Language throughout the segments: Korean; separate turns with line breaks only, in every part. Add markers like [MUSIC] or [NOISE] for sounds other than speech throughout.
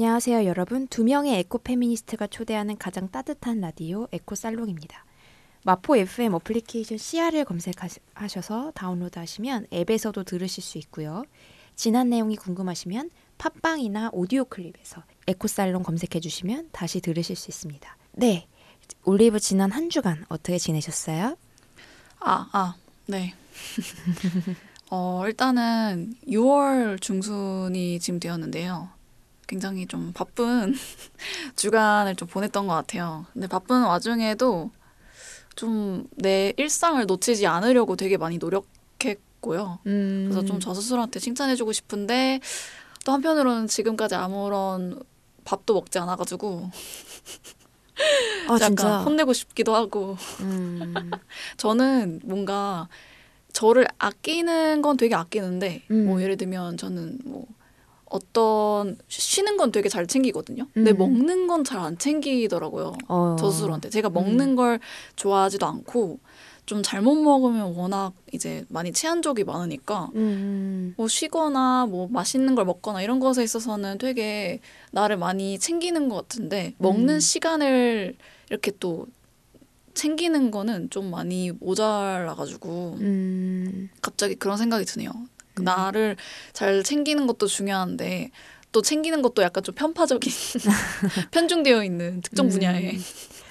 안녕하세요, 여러분. 두 명의 에코 페미니스트가 초대하는 가장 따뜻한 라디오 에코 살롱입니다. 마포 FM 어플리케이션 CR을 검색하셔서 다운로드하시면 앱에서도 들으실 수 있고요. 지난 내용이 궁금하시면 팟빵이나 오디오 클립에서 에코 살롱 검색해 주시면 다시 들으실 수 있습니다. 네. 올리브 지난 한 주간 어떻게 지내셨어요?
아, 아, 네. [LAUGHS] 어, 일단은 6월 중순이 지금 되었는데요. 굉장히 좀 바쁜 [LAUGHS] 주간을 좀 보냈던 것 같아요. 근데 바쁜 와중에도 좀 내 일상을 놓치지 않으려고 되게 많이 노력했고요.
음...
그래서 좀 저 스스로한테 칭찬해주고 싶은데 또 한편으로는 지금까지 아무런 밥도 먹지 않아가지고
아,
약간
진짜?
혼내고 싶기도 하고
음... [LAUGHS]
저는 뭔가 저를 아끼는 건 되게 아끼는데
음.
뭐 예를 들면 저는 뭐 어떤 쉬는 건 되게 잘 챙기거든요. 근데
음.
먹는 건 잘 안 챙기더라고요.
어...
저 스스로한테 제가 먹는 걸 좋아하지도 않고 좀 잘못 먹으면 워낙 이제 많이 체한 적이 많으니까
음...
뭐 쉬거나 뭐 맛있는 걸 먹거나 이런 것에 있어서는 되게 나를 많이 챙기는 것 같은데 먹는
음.
시간을 이렇게 또 챙기는 거는 좀 많이 모자라가지고
음...
갑자기 그런 생각이 드네요.
음.
나를 잘 챙기는 것도 중요한데 또 챙기는 것도 약간 좀 편파적인 [LAUGHS] 편중되어 있는 특정
음.
분야에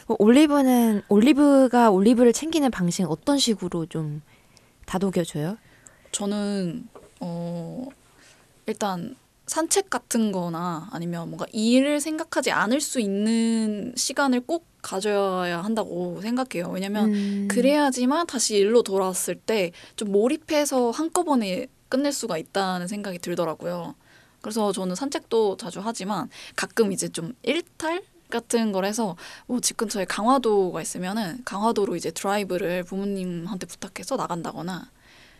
어, 올리브는 올리브가 올리브를 챙기는 방식은 어떤 식으로 좀 다독여줘요?
저는 어 일단 산책 같은 거나 아니면 뭔가 일을 생각하지 않을 수 있는 시간을 꼭 가져야 한다고 생각해요. 왜냐면
음...
그래야지만 다시 일로 돌아왔을 때 좀 몰입해서 한꺼번에 끝낼 수가 있다는 생각이 들더라고요. 그래서 저는 산책도 자주 하지만 가끔 이제 좀 일탈 같은 걸 해서 뭐 집 근처에 강화도가 있으면은 강화도로 이제 드라이브를 부모님한테 부탁해서 나간다거나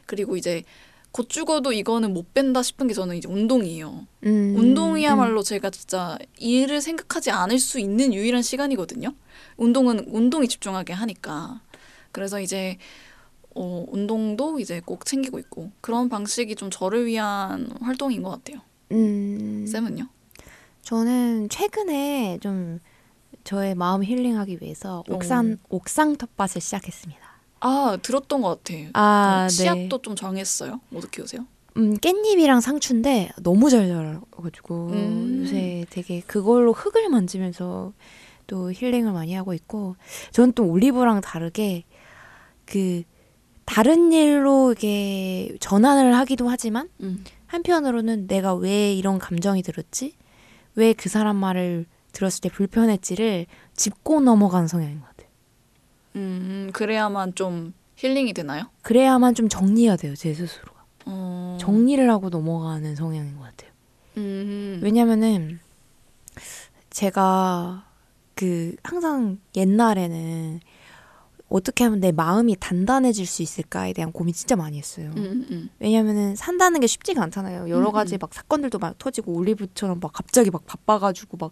그리고 이제 곧 죽어도 이거는 못 뺀다 싶은 게 저는 이제 운동이에요.
음...
운동이야말로 제가 진짜 일을 생각하지 않을 수 있는 유일한 시간이거든요. 운동은 운동이 집중하게 하니까. 그래서 이제 어, 운동도 이제 꼭 챙기고 있고 그런 방식이 좀 저를 위한 활동인 것 같아요.
음...
쌤은요?
저는 최근에 좀 저의 마음 힐링하기 위해서 옥상 옥상 텃밭을 시작했습니다.
아 들었던 것 같아요.
아,
그
네.
씨앗도 좀 정했어요. 뭐도 키우세요?
음, 깻잎이랑 상추인데 너무 잘 자라가지고
음.
요새 되게 그걸로 흙을 만지면서 또 힐링을 많이 하고 있고 저는 또 올리브랑 다르게 그 다른 일로 이게 전환을 하기도 하지만
음.
한편으로는 내가 왜 이런 감정이 들었지? 왜 그 사람 말을 들었을 때 불편했지를 짚고 넘어가는 성향인 것 같아요.
음 그래야만 좀 힐링이 되나요?
그래야만 좀 정리가 돼요, 제 스스로가.
어.
정리를 하고 넘어가는 성향인 것 같아요.
음.
왜냐면은 제가 그 항상 옛날에는 어떻게 하면 내 마음이 단단해질 수 있을까에 대한 고민 진짜 많이 했어요.
음, 음.
왜냐면은 산다는 게 쉽지가 않잖아요. 여러
음,
가지
음.
막 사건들도 막 터지고 올리브처럼 막 갑자기 막 바빠가지고 막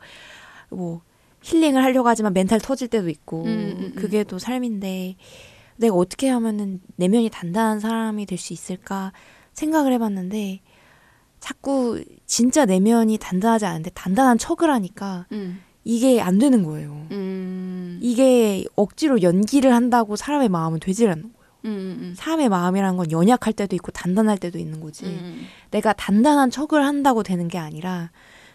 뭐 힐링을 하려고 하지만 멘탈 터질 때도 있고
음, 음, 음.
그게 또 삶인데 내가 어떻게 하면은 내면이 단단한 사람이 될 수 있을까 생각을 해봤는데 자꾸 진짜 내면이 단단하지 않은데 단단한 척을 하니까
음.
이게 안 되는 거예요.
음.
이게 억지로 연기를 한다고 사람의 마음은 되질 않는 거예요.
음, 음.
사람의 마음이라는 건 연약할 때도 있고 단단할 때도 있는 거지.
음.
내가 단단한 척을 한다고 되는 게 아니라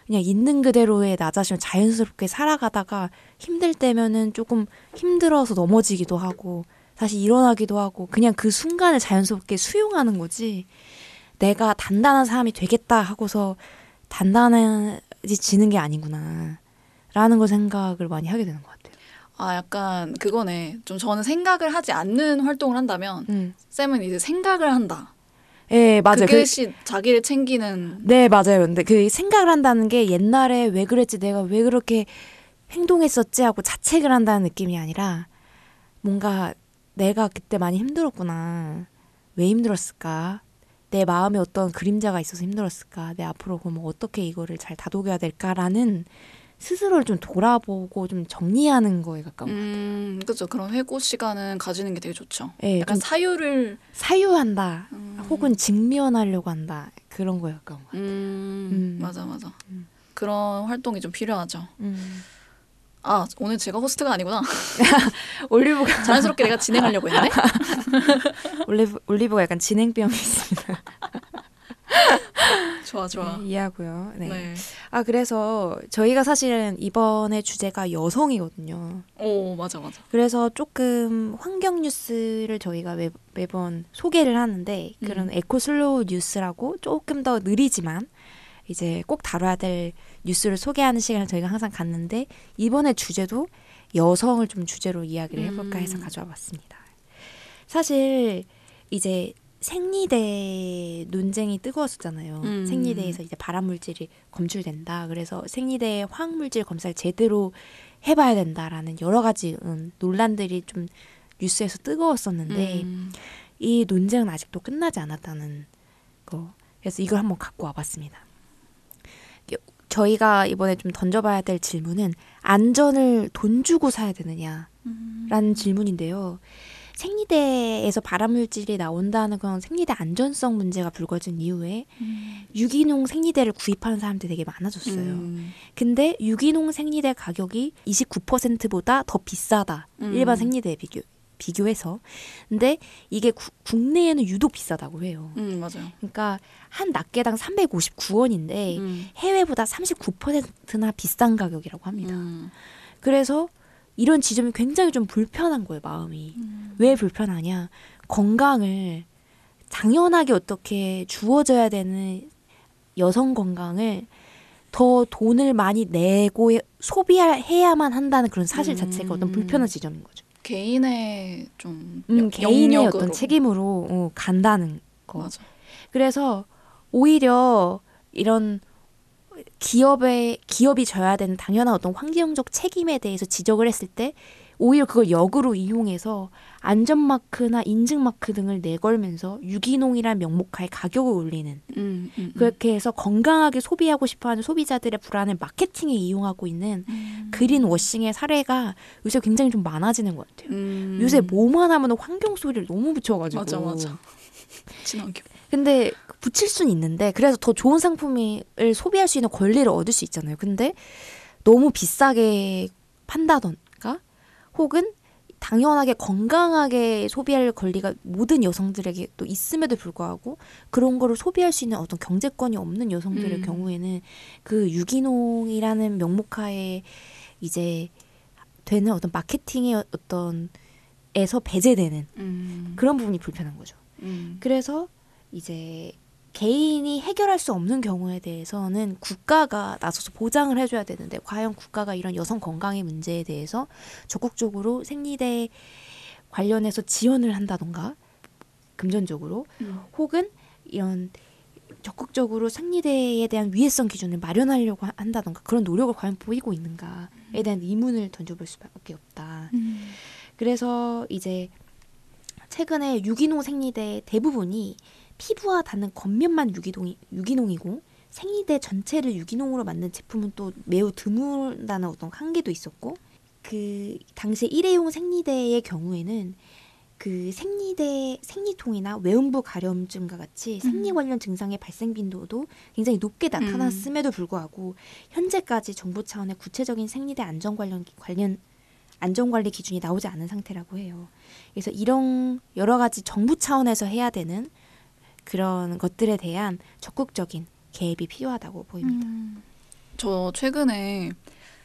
그냥 있는 그대로의 나 자신을 자연스럽게 살아가다가 힘들 때면은 조금 힘들어서 넘어지기도 하고 다시 일어나기도 하고 그냥 그 순간을 자연스럽게 수용하는 거지. 내가 단단한 사람이 되겠다 하고서 단단해지는 게 아니구나. 라는 걸 생각을 많이 하게 되는 것 같아요.
아 약간 그거네. 좀 저는 생각을 하지 않는 활동을 한다면
음.
쌤은 이제 생각을 한다.
예, 맞아요. 그,
그것이 자기를 챙기는
네, 맞아요. 근데 그 생각을 한다는 게 옛날에 왜 그랬지, 내가 왜 그렇게 행동했었지 하고 자책을 한다는 느낌이 아니라 뭔가 내가 그때 많이 힘들었구나. 왜 힘들었을까? 내 마음에 어떤 그림자가 있어서 힘들었을까? 내 앞으로 그럼 어떻게 이거를 잘 다독여야 될까라는 스스로를 좀 돌아보고 좀 정리하는 거에 가까운 것 같아요.
음, 그렇죠. 그런 회고 시간은 가지는 게 되게 좋죠.
예,
약간
좀
사유를
사유한다.
음,
혹은 직면하려고 한다. 그런 거에 가까운 것 같아요.
음,
음.
맞아 맞아.
음.
그런 활동이 좀 필요하죠.
음.
아 오늘 제가 호스트가 아니구나. [LAUGHS]
올리브가 [LAUGHS]
자연스럽게 내가 진행하려고 했는데. [LAUGHS]
올리브 올리브가 약간 진행병이 있습니다.
좋아 좋아.
네, 이해하고요. 네.
네.
아 그래서 저희가 사실은 이번에 주제가 여성이거든요.
오 맞아 맞아.
그래서 조금 환경 뉴스를 저희가 매, 매번 소개를 하는데 그런
음.
eco slow 뉴스라고 조금 더 느리지만 이제 꼭 다뤄야 될 뉴스를 소개하는 시간을 저희가 항상 갖는데 이번에 주제도 여성을 좀 주제로 이야기를 해볼까 해서
음.
가져와 봤습니다. 사실 이제 생리대 논쟁이 뜨거웠었잖아요.
음.
생리대에서 이제 발암 물질이 검출된다. 그래서 생리대 화학 물질 검사를 제대로 해봐야 된다라는 여러 가지 음, 논란들이 좀 뉴스에서 뜨거웠었는데
음.
이 논쟁은 아직도 끝나지 않았다는 거. 그래서 이걸 한번 갖고 와봤습니다. 여- 저희가 이번에 좀 던져봐야 될 질문은 안전을 돈 주고 사야 되느냐라는
음.
질문인데요. 생리대에서 발암물질이 나온다는 그런 생리대 안전성 문제가 불거진 이후에
음.
유기농 생리대를 구입하는 사람들이 되게 많아졌어요.
음.
근데 유기농 생리대 가격이 29%보다 더 비싸다.
음.
일반 생리대에 비교, 비교해서. 근데 이게 구- 국내에는 유독 비싸다고 해요.
음 맞아요.
그러니까 한 낱개당 359원인데
음.
해외보다 39%나 비싼 가격이라고 합니다.
음.
그래서 이런 지점이 굉장히 좀 불편한 거예요, 마음이.
음.
왜 불편하냐? 건강을 당연하게 어떻게 주어져야 되는 여성 건강을 더 돈을 많이 내고 소비해야만 한다는 그런 사실 자체가 어떤
음.
불편한 지점인 거죠.
개인의 좀
음,
영-
개인의
영역으로.
어떤 책임으로 어, 간다는 거.
맞아.
그래서 오히려 이런 기업의 기업이 져야 되는 당연한 어떤 환경적 책임에 대해서 지적을 했을 때 오히려 그걸 역으로 이용해서 안전 마크나 인증 마크 등을 내걸면서 유기농이란 명목하에 가격을 올리는
음, 음,
그렇게 해서 건강하게 소비하고 싶어하는 소비자들의 불안을 마케팅에 이용하고 있는
음.
그린 워싱의 사례가 요새 굉장히 좀 많아지는 것 같아요.
음.
요새 뭐만 하면 환경 소리를 너무 붙여가지고
맞아 맞아. 친환경.
근데 붙일 수는 있는데 그래서 더 좋은 상품을 소비할 수 있는 권리를 얻을 수 있잖아요. 근데 너무 비싸게 판다던가 혹은 당연하게 건강하게 소비할 권리가 모든 여성들에게 또 있음에도 불구하고 그런 거를 소비할 수 있는 어떤 경제권이 없는 여성들의
음.
경우에는 그 유기농이라는 명목하에 이제 되는 어떤 마케팅의 어떤 에서 배제되는
음.
그런 부분이 불편한 거죠.
음.
그래서 이제 개인이 해결할 수 없는 경우에 대해서는 국가가 나서서 보장을 해줘야 되는데 과연 국가가 이런 여성 건강의 문제에 대해서 적극적으로 생리대 관련해서 지원을 한다던가 금전적으로
음.
혹은 이런 적극적으로 생리대에 대한 위해성 기준을 마련하려고 하- 한다던가 그런 노력을 과연 보이고 있는가에 대한 의문을 던져볼 수밖에 없다.
음.
그래서 이제 최근에 유기농 생리대 대부분이 피부와 닿는 겉면만 유기농이, 유기농이고 생리대 전체를 유기농으로 만든 제품은 또 매우 드물다는 어떤 한계도 있었고 그 당시 일회용 생리대의 경우에는 그 생리대 생리통이나 외음부 가려움증과 같이 생리
음.
관련 증상의 발생 빈도도 굉장히 높게 나타났음에도 불구하고 현재까지 정부 차원의 구체적인 생리대 안전 관련 관련 안전관리 기준이 나오지 않은 상태라고 해요. 그래서 이런 여러 가지 정부 차원에서 해야 되는 그런 것들에 대한 적극적인 개입이 필요하다고 보입니다.
음. 저 최근에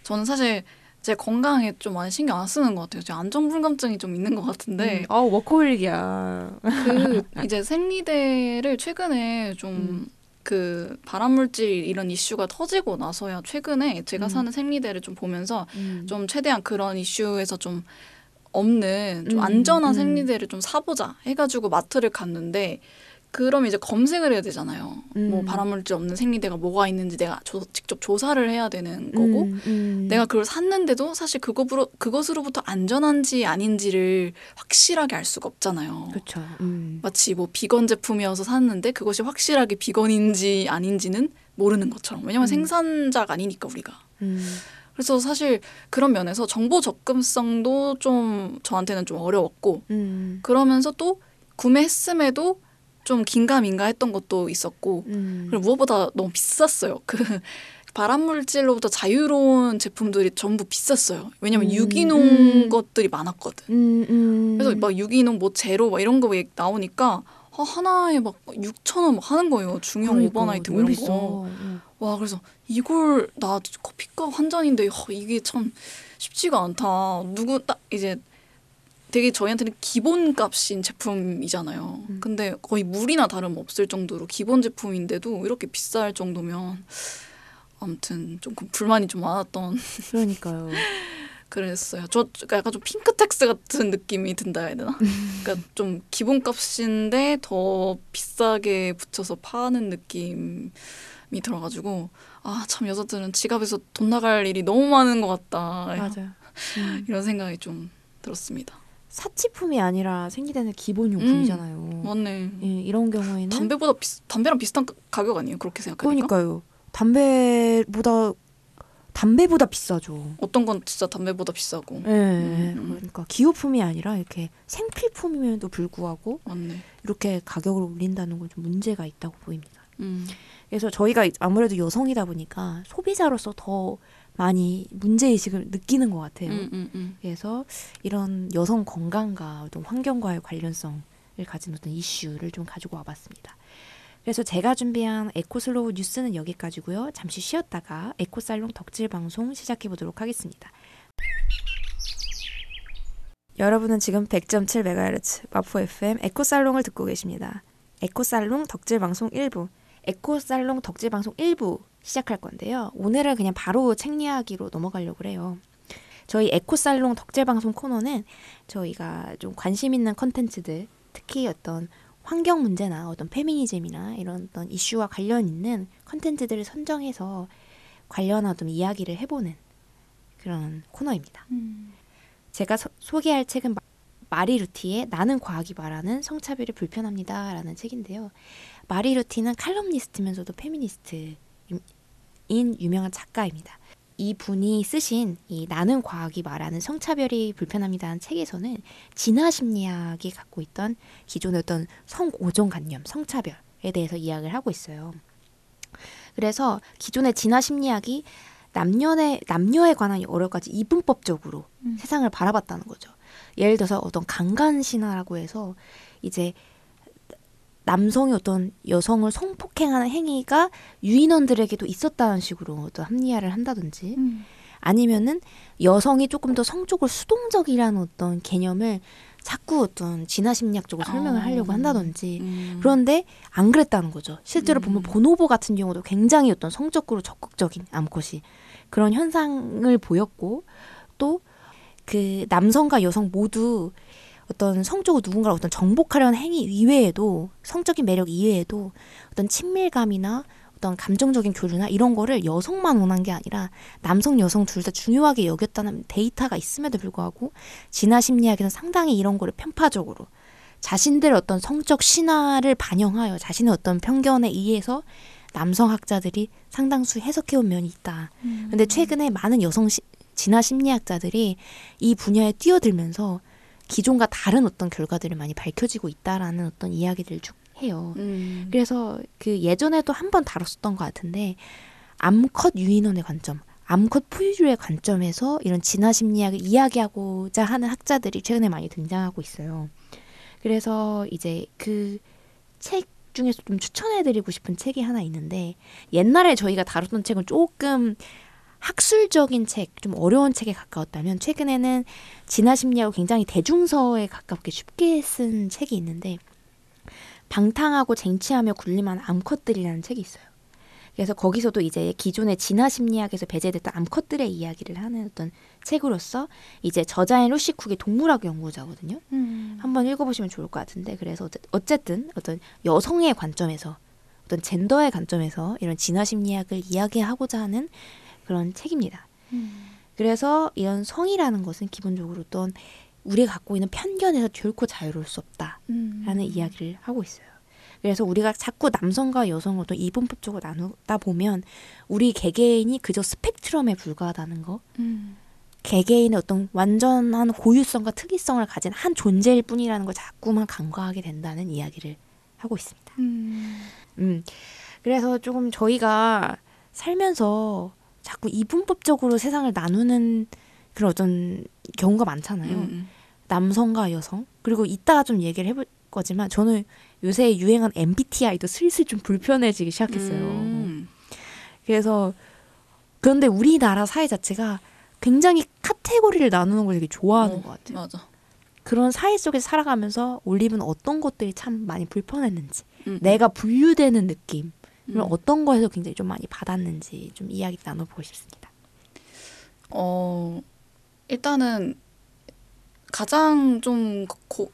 저는 사실 제 건강에 좀 많이 신경 안 쓰는 것 같아요. 제가 안전불감증이 좀 있는 것 같은데
어 워커홀릭이야.
그 이제 생리대를 최근에 좀
음.
그 발암물질 이런 이슈가 터지고 나서야 최근에 제가
음.
사는 생리대를 좀 보면서 좀좀 최대한 그런 이슈에서 좀 없는 좀
음,
안전한
음.
생리대를 좀 사보자 해가지고 마트를 갔는데 그럼 이제 검색을 해야 되잖아요. 뭐
음.
발암물질 없는 생리대가 뭐가 있는지 내가 조, 직접 조사를 해야 되는 거고
음, 음.
내가 그걸 샀는데도 사실 그거로 그것으로부터 안전한지 아닌지를 확실하게 알 수가 없잖아요.
그렇죠. 음.
마치 뭐 비건 제품이어서 샀는데 그것이 확실하게 비건인지 아닌지는 모르는 것처럼 왜냐면
음.
생산자가 아니니까 우리가
음.
그래서 사실 그런 면에서 정보 접근성도 좀 저한테는 좀 어려웠고
음.
그러면서 또 구매했음에도 좀 긴가민가 했던 것도 있었고
음.
그리고 무엇보다 너무 비쌌어요. [LAUGHS] 그 발암물질로부터 자유로운 제품들이 전부 비쌌어요. 왜냐면
음,
유기농
음.
것들이 많았거든.
음, 음.
그래서 막 유기농 뭐 제로 막 이런 거막 나오니까 아, 하나에 막 6천 원 막 하는 거예요. 중형
그러니까,
overnight 뭐 이런
비싸.
거.
응.
와 그래서 이걸 나 커피값 한 잔인데 허, 이게 참 쉽지가 않다. 누구 딱 이제 되게 저희한테는 기본값인 제품이잖아요.
음.
근데 거의 물이나 다름 없을 정도로 기본 제품인데도 이렇게 비쌀 정도면 아무튼 좀그 불만이 좀 많았던 [LAUGHS]
그러니까요.
그랬어요. 저 약간 좀 pink tax 같은 느낌이 든다 해야 되나?
음.
그러니까 좀 기본값인데 더 비싸게 붙여서 파는 느낌이 들어가지고 아 참 여자들은 지갑에서 돈 나갈 일이 너무 많은 것 같다
맞아요. 음.
이런 생각이 좀 들었습니다.
사치품이 아니라 생리대는 기본 용품이잖아요.
맞네.
예, 이런 경우에는
담배보다 비, 담배랑 비슷한 가- 가격 아니에요? 그렇게 생각하니까
그러니까요. 담배보다 담배보다 비싸죠.
어떤 건 진짜 담배보다 비싸고
예,
음.
그러니까 기호품이 아니라 이렇게 생필품임에도 불구하고
맞네.
이렇게 가격을 올린다는 건 좀 문제가 있다고 보입니다.
음.
그래서 저희가 아무래도 여성이다 보니까 소비자로서 더 많이 문제 의식을 느끼는 것 같아요.
음, 음, 음.
그래서 이런 여성 건강과 어떤 환경과의 관련성을 가진 어떤 이슈를 좀 가지고 와봤습니다. 그래서 제가 준비한 eco slow 뉴스는 여기까지고요. 잠시 쉬었다가 에코살롱 덕질 방송 시작해 보도록 하겠습니다. 여러분은 지금 100.7MHz 마포 FM 에코살롱을 듣고 계십니다. 에코살롱 덕질 방송 1부, 에코살롱 덕질 방송 1부 시작할 건데요. 오늘은 그냥 바로 책 이야기로 넘어가려고 해요. 저희 에코살롱 덕질 방송 코너는 저희가 좀 관심 있는 컨텐츠들, 특히 어떤 환경 문제나 어떤 페미니즘이나 이런 어떤 이슈와 관련 있는 컨텐츠들을 선정해서 관련한 좀 이야기를 해보는 그런 코너입니다. 제가 서- 소개할 책은 마- 마리 루티의 나는 과학이 말하는 성차별이 불편합니다라는 책인데요. 마리 루티는 칼럼니스트면서도 페미니스트인 유명한 작가입니다. 이 분이 쓰신 이 나는 과학이 말하는 성차별이 불편합니다는 책에서는 진화 심리학이 갖고 있던 기존의 어떤 성고정관념, 성차별에 대해서 이야기를 하고 있어요. 그래서 기존의 진화 심리학이 남녀의 남녀에 관한 여러 가지 이분법적으로
음.
세상을 바라봤다는 거죠. 예를 들어서 어떤 강간 신화라고 해서 이제 남성이 어떤 여성을 성폭행하는 행위가 유인원들에게도 있었다는 식으로 어떤 합리화를 한다든지
음.
아니면은 여성이 조금 더 성적으로 수동적이라는 어떤 개념을 자꾸 어떤 진화 심리학적으로 설명을
아.
하려고 한다든지
음.
그런데 안 그랬다는 거죠. 실제로
음.
보면 보노보 같은 경우도 굉장히 어떤 성적으로 적극적인 암컷이 그런 현상을 보였고 또 그 남성과 여성 모두 어떤 성적으로 누군가를 어떤 정복하려는 행위 이외에도 성적인 매력 이외에도 어떤 친밀감이나 어떤 감정적인 교류나 이런 거를 여성만 원한 게 아니라 남성 여성 둘 다 중요하게 여겼다는 데이터가 있음에도 불구하고 진화 심리학에서 상당히 이런 거를 편파적으로 자신들의 어떤 성적 신화를 반영하여 자신의 어떤 편견에 의해서 남성 학자들이 상당수 해석해온 면이 있다.
음.
근데 최근에 많은 여성 시, 진화 심리학자들이 이 분야에 뛰어들면서 기존과 다른 어떤 결과들을 많이 밝혀지고 있다라는 어떤 이야기들을 쭉 해요.
음.
그래서 그 예전에도 한 번 다뤘었던 것 같은데 암컷 유인원의 관점, 암컷 포유류의 관점에서 이런 진화 심리학을 이야기하고자 하는 학자들이 최근에 많이 등장하고 있어요. 그래서 이제 그 책 중에서 좀 추천해드리고 싶은 책이 하나 있는데 옛날에 저희가 다뤘던 책은 조금 학술적인 책, 좀 어려운 책에 가까웠다면 최근에는 진화 심리학을 굉장히 대중서에 가깝게 쉽게 쓴 책이 있는데 방탕하고 쟁취하며 군림한 암컷들이라는 책이 있어요. 그래서 거기서도 이제 기존의 진화 심리학에서 배제됐던 암컷들의 이야기를 하는 어떤 책으로서 이제 저자인 루시 쿡이 동물학 연구자거든요.
음.
한번 읽어보시면 좋을 것 같은데 그래서 어쨌든 어떤 여성의 관점에서 어떤 젠더의 관점에서 이런 진화 심리학을 이야기하고자 하는 그런 책입니다.
음.
그래서 이런 성이라는 것은 기본적으로 어떤 우리가 갖고 있는 편견에서 결코 자유로울 수 없다.
음.
라는 이야기를 하고 있어요. 그래서 우리가 자꾸 남성과 여성을 또 이분법적으로 나누다 보면 우리 개개인이 그저 스펙트럼에 불과하다는 거,
음.
개개인의 어떤 완전한 고유성과 특이성을 가진 한 존재일 뿐이라는 걸 자꾸만 간과하게 된다는 이야기를 하고 있습니다.
음.
음. 그래서 조금 저희가 살면서 자꾸 이분법적으로 세상을 나누는 그런 어떤 경우가 많잖아요.
음,
남성과 여성. 그리고 이따가 좀 얘기를 해볼 거지만 저는 요새 유행한 MBTI도 슬슬 좀 불편해지기 시작했어요.
음.
그래서 그런데 우리나라 사회 자체가 굉장히 카테고리를 나누는 걸 되게 좋아하는
어,
것 같아요.
맞아.
그런 사회 속에 살아가면서 올리브는 어떤 것들이 참 많이 불편했는지,
음,
내가 분류되는 느낌,
음.
을 어떤 거에서 굉장히 좀 많이 받았는지 좀 이야기 나눠보고 싶습니다.
어 일단은 가장 좀 고,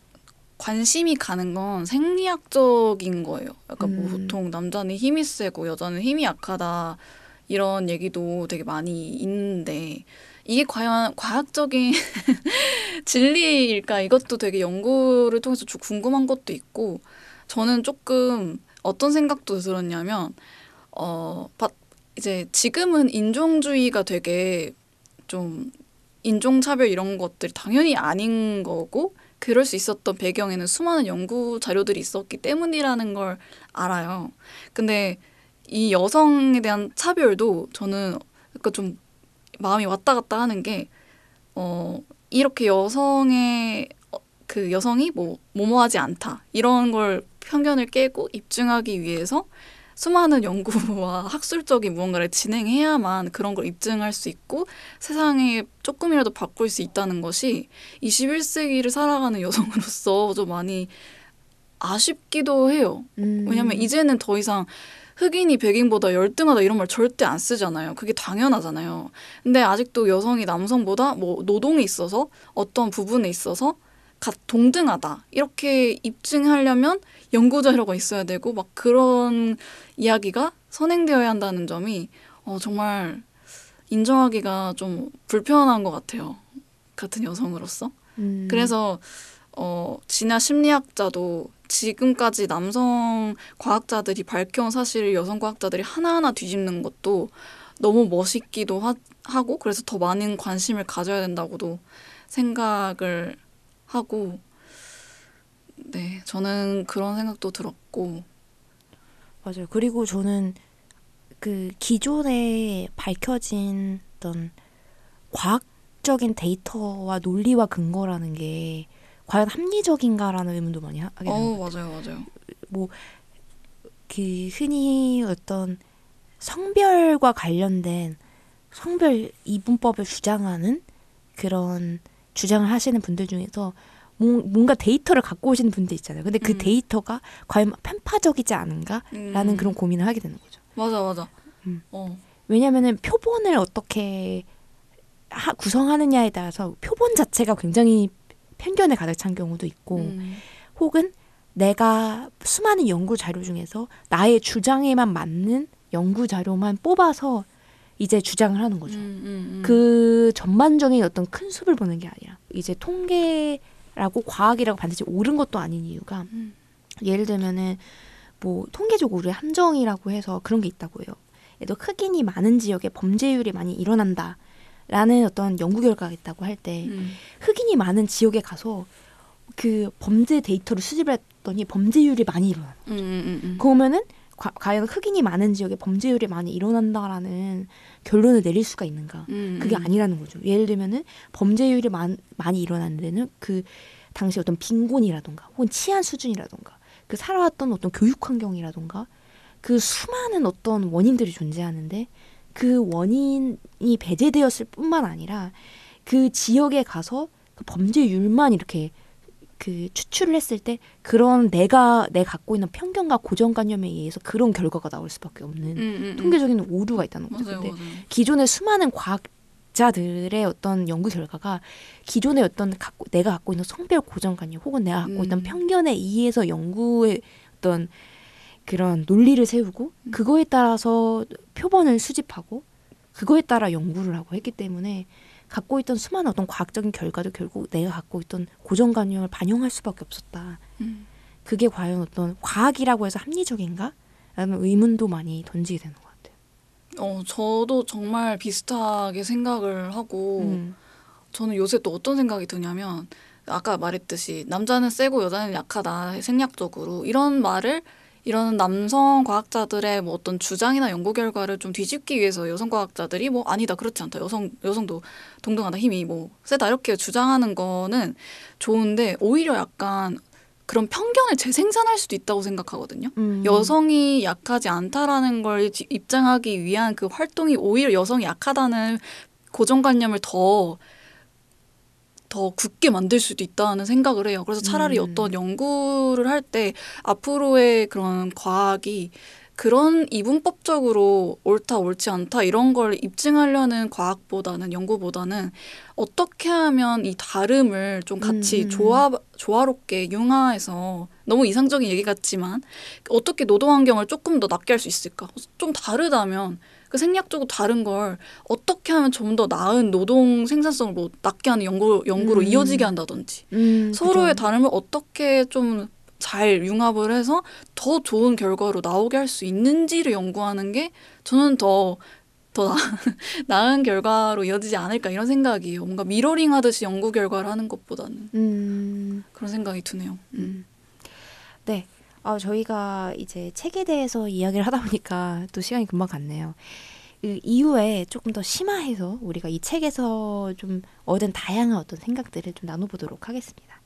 관심이 가는 건 생리학적인 거예요. 약간 뭐
음.
보통 남자는 힘이 세고 여자는 힘이 약하다 이런 얘기도 되게 많이 있는데 이게 과연 과학적인 [LAUGHS] 진리일까 이것도 되게 연구를 통해서 좀 궁금한 것도 있고 저는 조금 어떤 생각도 들었냐면 어 바- 이제 지금은 인종주의가 되게 좀 인종차별 이런 것들이 당연히 아닌 거고 그럴 수 있었던 배경에는 수많은 연구 자료들이 있었기 때문이라는 걸 알아요. 근데 이 여성에 대한 차별도 저는 그러니까 좀 마음이 왔다 갔다 하는 게 어, 이렇게 여성의 어, 그 여성이 뭐 뭐뭐하지 않다 이런 걸 편견을 깨고 입증하기 위해서 수많은 연구와 [LAUGHS] 학술적인 무언가를 진행해야만 그런 걸 입증할 수 있고 세상에 조금이라도 바꿀 수 있다는 것이 21세기를 살아가는 여성으로서 [LAUGHS] 좀 많이 아쉽기도 해요.
음,
왜냐면 이제는 더 이상 흑인이 백인보다 열등하다 이런 말 절대 안 쓰잖아요. 그게 당연하잖아요. 근데 아직도 여성이 남성보다 뭐 노동에 있어서 어떤 부분에 있어서 가, 동등하다 이렇게 입증하려면 연구 자료가 있어야 되고 막 그런 이야기가 선행되어야 한다는 점이 어, 정말 인정하기가 좀 불편한 것 같아요. 같은 여성으로서.
음,
그래서 어 진화 심리학자도 지금까지 남성 과학자들이 밝혀온 사실을 여성 과학자들이 하나하나 뒤집는 것도 너무 멋있기도 하, 하고 그래서 더 많은 관심을 가져야 된다고도 생각을 하고 네 저는 그런 생각도 들었고
맞아요. 그리고 저는 그 기존에 밝혀진 어떤 과학적인 데이터와 논리와 근거라는 게 과연 합리적인가라는 의문도 많이 하- 하게 되는
어
것 같아요.
맞아요 맞아요
그 흔히 어떤 성별과 관련된 성별 이분법을 주장하는 그런 주장을 하시는 분들 중에서 뭐- 뭔가 데이터를 갖고 오시는 분들 있잖아요. 근데 그
음.
데이터가 과연 편파적이지 않은가라는
음,
그런 고민을 하게 되는 거죠.
맞아 맞아
음.
어
왜냐면은 표본을 어떻게 하, 구성하느냐에 따라서 표본 자체가 굉장히 편견에 가득 찬 경우도 있고
음,
혹은 내가 수많은 연구 자료 중에서 나의 주장에만 맞는 연구 자료만 뽑아서 이제 주장을 하는 거죠.
음, 음, 음.
그 전반적인 어떤 큰 숲을 보는 게 아니라 이제 통계라고 과학이라고 반드시 옳은 것도 아닌 이유가
음.
예를 들면은 뭐 통계적으로 함정이라고 해서 그런 게 있다고 해요. 들어 흑인이 많은 지역에 범죄율이 많이 일어난다 라는 어떤 연구 결과가 있다고 할때
음.
흑인이 많은 지역에 가서 그 범죄 데이터를 수집을 했더니 범죄율이 많이 일어나.
음, 음, 음.
그러면은 과, 과연 흑인이 많은 지역에 범죄율이 많이 일어난다라는 결론을 내릴 수가 있는가?
음,
그게
음.
아니라는 거죠. 예를 들면은 범죄율이 많, 많이 일어나는 데는 그 당시 어떤 빈곤이라던가 혹은 치안 수준이라던가 그 살아왔던 어떤 교육 환경이라던가 그 수많은 어떤 원인들이 존재하는데 그 원인이 배제되었을 뿐만 아니라 그 지역에 가서 그 범죄율만 이렇게 그 추출을 했을 때 그런 내가 내 갖고 있는 편견과 고정관념에 의해서 그런 결과가 나올 수밖에 없는
음, 음, 음.
통계적인 오류가 있다는 거죠.
맞아요
근데
맞아요
기존의 수많은 과학 자들의 어떤 연구 결과가 기존의 어떤 갖고, 내가 갖고 있는 성별 고정관념 혹은 내가 갖고 있던
음.
편견에 의해서 연구의 어떤 그런 논리를 세우고
음.
그거에 따라서 표본을 수집하고 그거에 따라 연구를 하고 했기 때문에 갖고 있던 수많은 어떤 과학적인 결과도 결국 내가 갖고 있던 고정관념을 반영할 수밖에 없었다.
음.
그게 과연 어떤 과학이라고 해서 합리적인가? 라는 의문도 많이 던지게 되는 것 같아요.
어, 저도 정말 비슷하게 생각을 하고
음.
저는 요새 또 어떤 생각이 드냐면 아까 말했듯이 남자는 세고 여자는 약하다 생략적으로 이런 말을 이런 남성 과학자들의 뭐 어떤 주장이나 연구 결과를 좀 뒤집기 위해서 여성 과학자들이 뭐 아니다 그렇지 않다 여성 여성도 동등하다 힘이 뭐 세다 이렇게 주장하는 거는 좋은데 오히려 약간 그런 편견을 재생산할 수도 있다고 생각하거든요.
음.
여성이 약하지 않다라는 걸 지- 입장하기 위한 그 활동이 오히려 여성이 약하다는 고정관념을 더, 더 굳게 만들 수도 있다는 생각을 해요. 그래서 차라리
음.
어떤 연구를 할 때 앞으로의 그런 과학이 그런 이분법적으로 옳다 옳지 않다 이런 걸 입증하려는 과학보다는 연구보다는 어떻게 하면 이 다름을 좀 같이
음.
조화 조화롭게 융화해서 너무 이상적인 얘기 같지만 어떻게 노동 환경을 조금 더 낫게 할 수 있을까? 좀 다르다면 그 생략적으로 다른 걸 어떻게 하면 좀 더 나은 노동 생산성을 뭐 낮게 하는 연구 연구로
음.
이어지게 한다든지
음,
서로의
그죠.
다름을 어떻게 좀 잘 융합을 해서 더 좋은 결과로 나오게 할 수 있는지를 연구하는 게 저는 더, 더 나, [LAUGHS] 나은 결과로 이어지지 않을까 이런 생각이에요. 뭔가 미러링 하듯이 연구 결과를 하는 것보다는
음.
그런 생각이 드네요.
음. 네. 아, 저희가 이제 책에 대해서 이야기를 하다 보니까 또 시간이 금방 갔네요. 그 이후에 조금 더 심화해서 우리가 이 책에서 좀 얻은 다양한 어떤 생각들을 좀 나눠보도록 하겠습니다.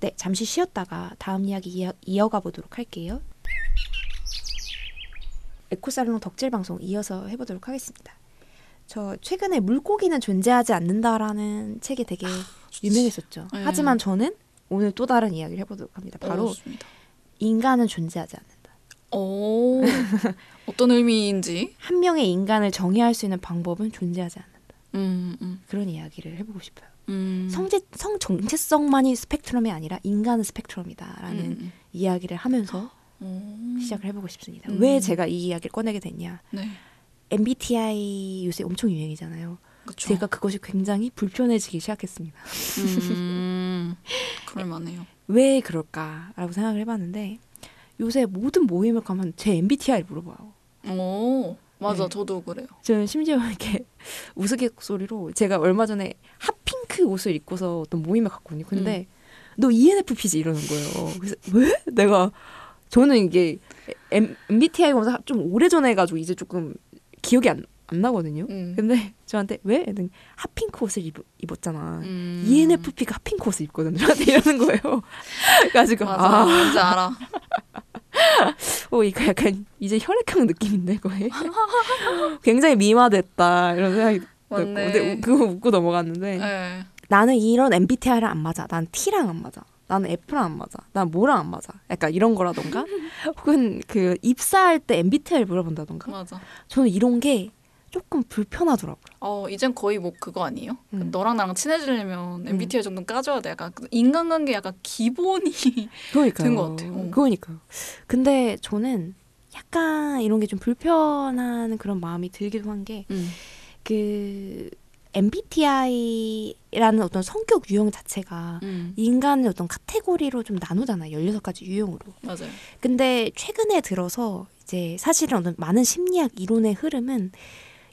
네, 잠시 쉬었다가 다음 이야기 이어, 이어가 보도록 할게요. 에코살롱 덕질 방송 이어서 해보도록 하겠습니다. 저 최근에 물고기는 존재하지 않는다라는 책이 되게 유명했었죠.
네.
하지만 저는 오늘 또 다른 이야기를 해보도록 합니다. 바로
어, 좋습니다.
인간은 존재하지 않는다.
오, 어떤 의미인지. [LAUGHS]
한 명의 인간을 정의할 수 있는 방법은 존재하지 않는다.
음, 음,
그런 이야기를 해보고 싶어요.
음.
성제, 성 정체성만이 스펙트럼이 아니라 인간은 스펙트럼이다라는
음,
이야기를 하면서
음. 오,
시작을 해보고 싶습니다.
음.
왜 제가 이 이야기를 꺼내게 됐냐?
네,
MBTI 요새 엄청 유행이잖아요.
그렇죠.
제가 그것이 굉장히 불편해지기 시작했습니다.
음, [LAUGHS] 그럴만해요.
왜 그럴까라고 생각을 해봤는데 요새 모든 모임을 가면 제 MBTI를 물어봐요.
오, 맞아,
네.
저도 그래요.
저는 심지어 이렇게 [LAUGHS] 우스갯소리로 제가 얼마 전에 핫핑크 옷을 입고서 어떤 모임에 갔거든요. 근데 너 E ENFP지 이러는 거예요. 그래서 왜? 내가 저는 이게 M, MBTI 검사 좀 오래 전에 해가지고 이제 조금 기억이 안, 안 나거든요.
음.
근데 [LAUGHS] 저한테 왜? 핫핑크 옷을 입, 입었잖아.
음.
ENFP가 핫핑크 옷을 입거든요. 저한테 이러는 거예요. [LAUGHS] 그래가지고
맞아,
아,
뭔지 알아. [LAUGHS]
어 이거 약간 이제 혈액형 느낌인데 거의 굉장히 미화됐다 이런 생각이
맞네.
근데 우- 그거 웃고 넘어갔는데
네.
나는 이런 MBTI랑 안 맞아 난 T랑 안 맞아 나는 F랑 안 맞아 난 뭐랑 안 맞아 약간 이런 거라던가 혹은 그 입사할 때 MBTI를 물어본다던가
맞아.
저는 이런 게 조금 불편하더라고요
어, 이젠 거의 뭐 그거 아니에요?
음.
너랑 나랑 친해지려면 MBTI 정도는 까줘야 돼. 약간 그 인간관계 약간 기본이. [LAUGHS]
그러니까요
된것 같아요. 어.
그러니까요 근데 저는 약간 이런 게 좀 불편한 그런 마음이 들기도 한게
음.
그 MBTI라는 어떤 성격 유형 자체가
음.
인간을 어떤 카테고리로 좀 나누잖아요. 16가지 유형으로.
맞아요.
근데 최근에 들어서 이제 사실은 어떤 많은 심리학 이론의 흐름은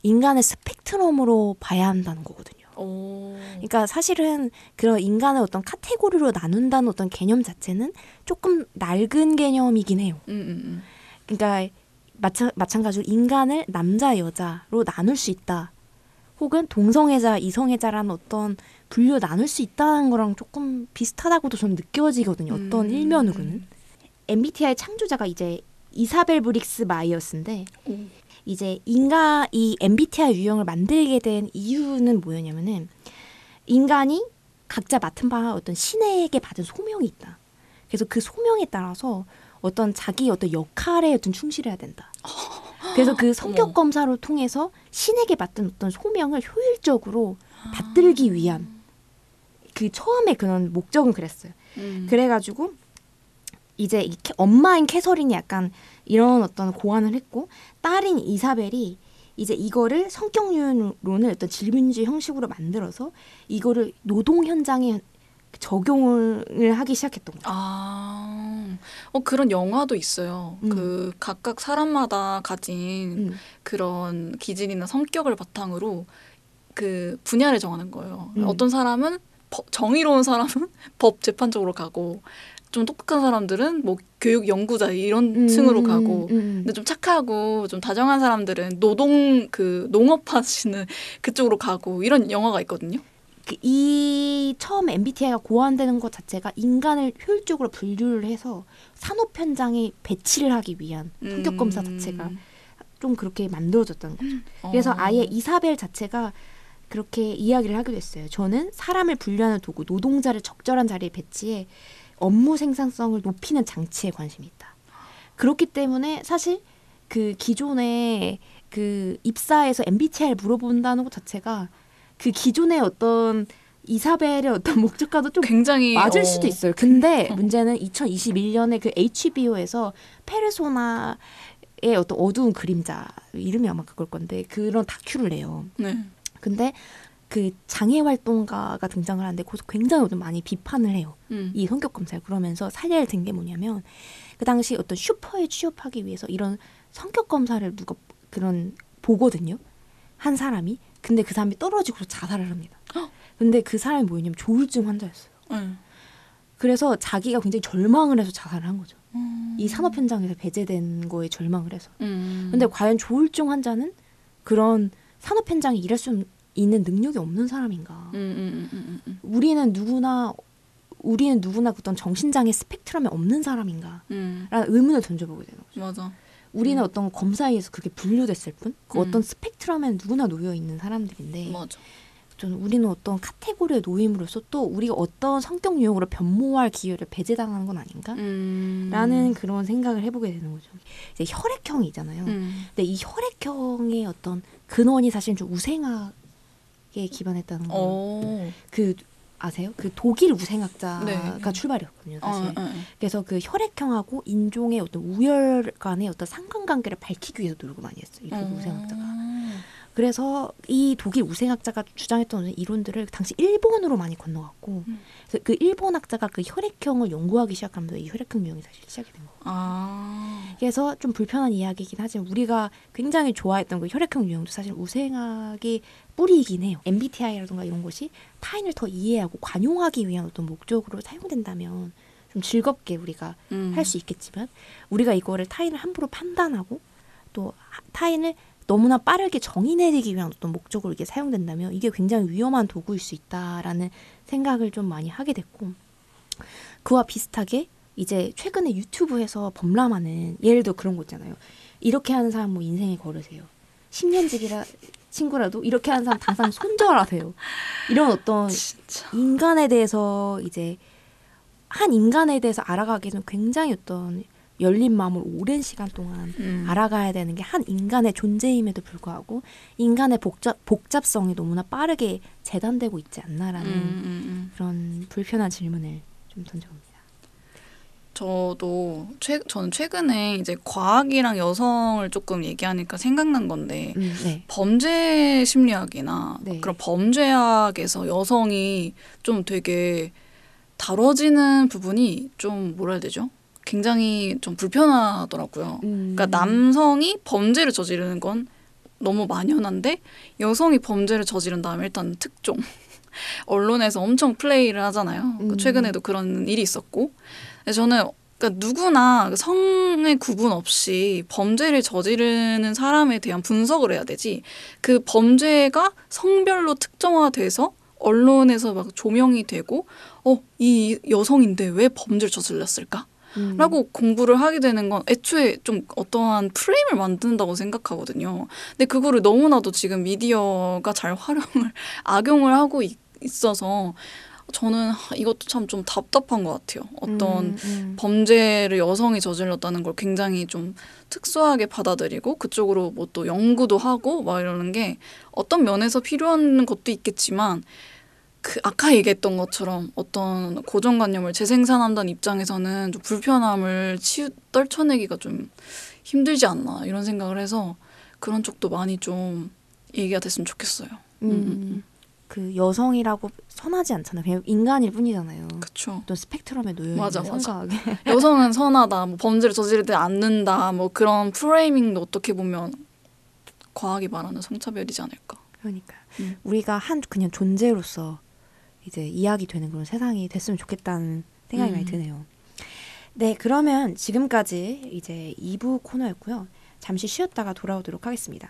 인간의 스펙트럼으로 봐야 한다는 거거든요.
오.
그러니까 사실은 그런 인간을 어떤 카테고리로 나눈다는 어떤 개념 자체는 조금 낡은 개념이긴 해요.
음, 음, 음.
그러니까 마찬, 마찬가지로 인간을 남자 여자로 나눌 수 있다. 혹은 동성애자 이성애자라는 어떤 분류 나눌 수 있다는 거랑 조금 비슷하다고도 저는 느껴지거든요. 어떤
음.
일면으로는. MBTI 창조자가 이제 이사벨 브릭스 마이어스인데
오.
이제 인간 이 MBTI 유형을 만들게 된 이유는 뭐였냐면은 인간이 각자 맡은 바 어떤 신에게 받은 소명이 있다. 그래서 그 소명에 따라서 어떤 자기 어떤 역할에 어떤 충실해야 된다. [LAUGHS] 그래서 그 성격
어머.
검사를 통해서 신에게 맡은 어떤 소명을 효율적으로 받들기 위한 그 처음에 그런 목적은 그랬어요.
음.
그래가지고 이제 이 캐- 엄마인 캐서린이 약간 이런 어떤 고안을 했고 딸인 이사벨이 이제 이거를 성격론을 어떤 질문지 형식으로 만들어서 이거를 노동 현장에 적용을 하기 시작했던 거죠.
아, 어 그런 영화도 있어요.
음.
그 각각 사람마다 가진
음.
그런 기질이나 성격을 바탕으로 그 분야를 정하는 거예요.
음.
어떤 사람은 법- 정의로운 사람은 [LAUGHS] 법 재판 쪽으로 가고 좀 똑똑한 사람들은 뭐 교육 연구자 이런
음,
층으로 가고
음, 음.
근데 좀 착하고 좀 다정한 사람들은 노동 그 농업 하시는 [LAUGHS] 그쪽으로 가고 이런 영화가 있거든요.
그이 처음 MBTI가 고안되는 것 자체가 인간을 효율적으로 분류를 해서 산업 현장에 배치를 하기 위한 성격 검사
음.
자체가 좀 그렇게 만들어졌다는 거죠. 그래서
어.
아예 이사벨 자체가 그렇게 이야기를 하기도 했어요. 저는 사람을 분류하는 도구, 노동자를 적절한 자리에 배치해 업무 생산성을 높이는 장치에 관심이 있다. 그렇기 때문에 사실 그 기존에 그 입사에서 MBTI를 물어본다는 것 자체가 그 기존의 어떤 이사벨의 어떤 [LAUGHS] 목적과도 좀
굉장히
맞을
어,
수도 있어요. 근데 문제는 2021년에 그 HBO에서 페르소나의 어떤 어두운 그림자 이름이 아마 그걸 건데 그런 다큐를 내요.
네.
근데 그 장애 활동가가 등장을 하는데 거기서 굉장히 좀 많이 비판을 해요.
음.
이 성격 검사를 그러면서 사례를 든 게 뭐냐면 그 당시 어떤 슈퍼에 취업하기 위해서 이런 성격 검사를 누가 그런 보거든요. 한 사람이 근데 그 사람이 떨어지고 자살을 합니다. 근데 그 사람이 뭐였냐면 조울증 환자였어요.
네.
그래서 자기가 굉장히 절망을 해서 자살을 한 거죠.
음.
이 산업 현장에서 배제된 거에 절망을 해서.
음.
근데 과연 조울증 환자는 그런 산업 현장에 일할 수 있는 능력이 없는 사람인가?
음, 음, 음, 음, 음.
우리는 누구나 우리는 누구나 어떤 정신장애 스펙트럼에 없는 사람인가?
음.
라는 의문을 던져보게 되는 거죠.
맞아.
우리는
음.
어떤 검사에 의해서 그게 분류됐을 뿐, 그
음.
어떤 스펙트럼에는 누구나 놓여 있는 사람들인데,
맞아.
저는 우리는 어떤 카테고리에 놓임으로써 또 우리가 어떤 성격 유형으로 변모할 기회를 배제당하는 건 아닌가?
음.
라는 그런 생각을 해보게 되는 거죠. 이제 혈액형이잖아요.
음.
근데 이 혈액형의 어떤 근원이 사실 좀 우생 학에 기반했다는 거.
어.
그 아세요? 그 독일 우생학자가
네.
출발이었거든요, 사실.
어, 어, 어.
그래서 그 혈액형하고 인종의 어떤 우열 간의 어떤 상관관계를 밝히기 위해서 노력을 많이 했어요. 이 독일 우생학자가. 그래서 이 독일 우생학자가 주장했던 이론들을 당시 일본으로 많이 건너갔고,
음.
그래서 그 일본 학자가 그 혈액형을 연구하기 시작하면서 이 혈액형 유형이 사실 시작이 된 거예요.
아.
그래서 좀 불편한 이야기이긴 하지만 우리가 굉장히 좋아했던 그 혈액형 유형도 사실 우생학의 뿌리이긴 해요. MBTI라든가 이런 것이 타인을 더 이해하고 관용하기 위한 어떤 목적으로 사용된다면 좀 즐겁게 우리가
음.
할수 있겠지만 우리가 이거를 타인을 함부로 판단하고 또 하- 타인을 너무나 빠르게 정의 내리기 위한 어떤 목적으로 이게 사용된다면 이게 굉장히 위험한 도구일 수 있다라는 생각을 좀 많이 하게 됐고 그와 비슷하게 이제 최근에 유튜브에서 범람하는 예를 들어 그런 거 있잖아요. 이렇게 하는 사람 뭐 인생에 걸으세요. 10년직이라 친구라도 이렇게 하는 사람 당장 손절하세요. 이런 어떤
진짜.
인간에 대해서 이제 한 인간에 대해서 알아가기 위해서는 굉장히 어떤 열린 마음을 오랜 시간 동안
음.
알아가야 되는 게 한 인간의 존재임에도 불구하고 인간의 복잡 복잡성이 너무나 빠르게 재단되고 있지 않나라는
음, 음, 음.
그런 불편한 질문을 좀 던져봅니다.
저도 최 저는 최근에 이제 과학이랑 여성을 조금 얘기하니까 생각난 건데
음, 네.
범죄 심리학이나
네.
그런 범죄학에서 여성이 좀 되게 다뤄지는 부분이 좀 뭐라 해야 되죠? 굉장히 좀 불편하더라고요.
음.
그러니까 남성이 범죄를 저지르는 건 너무 만연한데 여성이 범죄를 저지른 다음에 일단 특종 [LAUGHS] 언론에서 엄청 플레이를 하잖아요. 그러니까
음.
최근에도 그런 일이 있었고 저는 그러니까 누구나 성의 구분 없이 범죄를 저지르는 사람에 대한 분석을 해야 되지 그 범죄가 성별로 특정화돼서 언론에서 막 조명이 되고 어 이 여성인데 왜 범죄를 저질렀을까?
음.
라고 공부를 하게 되는 건 애초에 좀 어떠한 프레임을 만든다고 생각하거든요. 근데 그거를 너무나도 지금 미디어가 잘 활용을, [LAUGHS] 악용을 하고 있, 있어서 저는 하, 이것도 참 좀 답답한 것 같아요. 어떤
음, 음.
범죄를 여성이 저질렀다는 걸 굉장히 좀 특수하게 받아들이고 그쪽으로 뭐 또 연구도 하고 막 이러는 게 어떤 면에서 필요한 것도 있겠지만 그 아까 얘기했던 것처럼 어떤 고정관념을 재생산한다는 입장에서는 좀 불편함을 치유 떨쳐내기가 좀 힘들지 않나 이런 생각을 해서 그런 쪽도 많이 좀 얘기가 됐으면 좋겠어요.
음,
음, 음.
그 여성이라고 선하지 않잖아요. 그냥 인간일 뿐이잖아요.
그렇죠.
어떤 스펙트럼에 놓여 있는
맞아.
성각에. [LAUGHS]
여성은 선하다, 뭐 범죄를 저지르지 않는다, 뭐 그런 프레이밍도 어떻게 보면 과학이 말하는 성차별이지 않을까.
그러니까
음.
우리가 한 그냥 존재로서 이제 이야기 되는 그런 세상이 됐으면 좋겠다는 생각이
음.
많이 드네요. 네, 그러면 지금까지 이제 2부 코너였고요. 잠시 쉬었다가 돌아오도록 하겠습니다.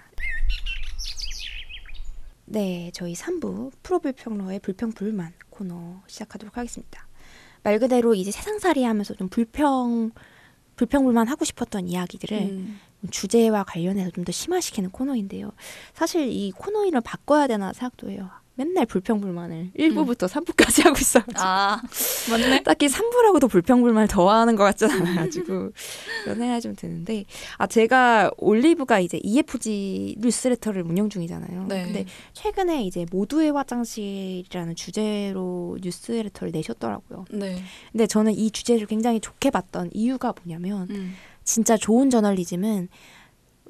네, 저희 3부 프로불평러의 불평불만 코너 시작하도록 하겠습니다. 말 그대로 이제 세상살이 하면서 좀 불평 불평불만 하고 싶었던 이야기들을
음.
주제와 관련해서 좀 더 심화시키는 코너인데요. 사실 이 코너 이름을 바꿔야 되나 생각도 해요. 맨날 불평불만을 1부부터 3부까지 [LAUGHS] 하고 있어요.
아 맞네.
딱히 3부라고도 불평불만을 더 하는 것 같진 않아가지고 그런 생각이 좀 드는데 아 제가 올리브가 이제 EFG 뉴스레터를 운영 중이잖아요.
네.
근데 최근에 이제 모두의 화장실이라는 주제로 뉴스레터를 내셨더라고요.
네.
근데 저는 이 주제를 굉장히 좋게 봤던 이유가 뭐냐면
음.
진짜 좋은 저널리즘은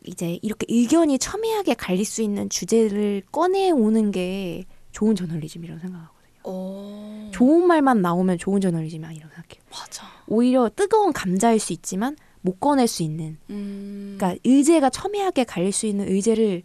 이제 이렇게 의견이 첨예하게 갈릴 수 있는 주제를 꺼내오는 게 좋은 저널리즘이라고 생각하거든요.
어.
좋은 말만 나오면 좋은 저널리즘이 아니라고 생각해요.
맞아.
오히려 뜨거운 감자일 수 있지만 못 꺼낼 수 있는
음.
그러니까 의제가 첨예하게 갈릴 수 있는 의제를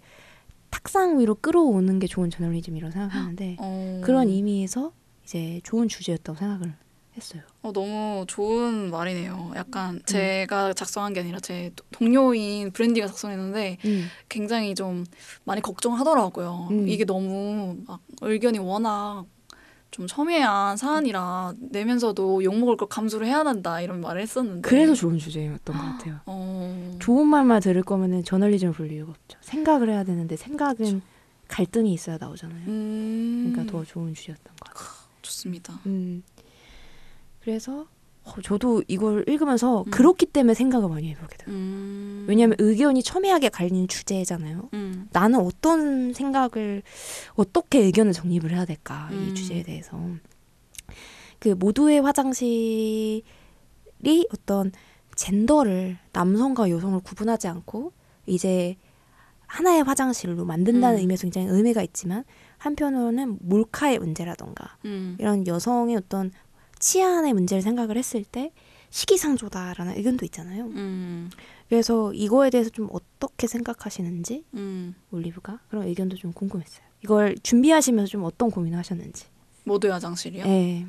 탁상 위로 끌어오는 게 좋은 저널리즘이라고 생각하는데
어.
그런 의미에서 이제 좋은 주제였다고 생각을 했어요.
어, 너무 좋은 말이네요. 약간
음.
제가 작성한 게 아니라 제 동료인 브랜디가 작성했는데
음.
굉장히 좀 많이 걱정하더라고요.
음.
이게 너무 막 의견이 워낙 좀 첨예한 사안이라 내면서도 욕 먹을 걸 감수를 해야 한다 이런 말을 했었는데
그래서 좋은 주제였던 것 같아요.
어,
좋은 말만 들을 거면은 저널리즘을 볼 이유가 없죠. 생각을 해야 되는데 생각은 갈등이 있어야 나오잖아요.
음,
그러니까 더 좋은 주제였던 것 같아요.
좋습니다.
음. 그래서 어, 저도 이걸 읽으면서
음.
그렇기 때문에 생각을 많이 해보게 돼요.
음,
왜냐하면 의견이 첨예하게 갈리는 주제잖아요.
음,
나는 어떤 생각을 어떻게 의견을 정립을 해야 될까 이
음.
주제에 대해서 그 모두의 화장실이 어떤 젠더를 남성과 여성을 구분하지 않고 이제 하나의 화장실로 만든다는
음.
의미에서 굉장히 의미가 있지만 한편으로는 몰카의 문제라던가
음,
이런 여성의 어떤 치안의 문제를 생각을 했을 때 시기상조다라는 의견도 있잖아요.
음,
그래서 이거에 대해서 좀 어떻게 생각하시는지
음.
올리브가 그런 의견도 좀 궁금했어요. 이걸 준비하시면서 좀 어떤 고민을 하셨는지.
모두의 화장실이요?
네.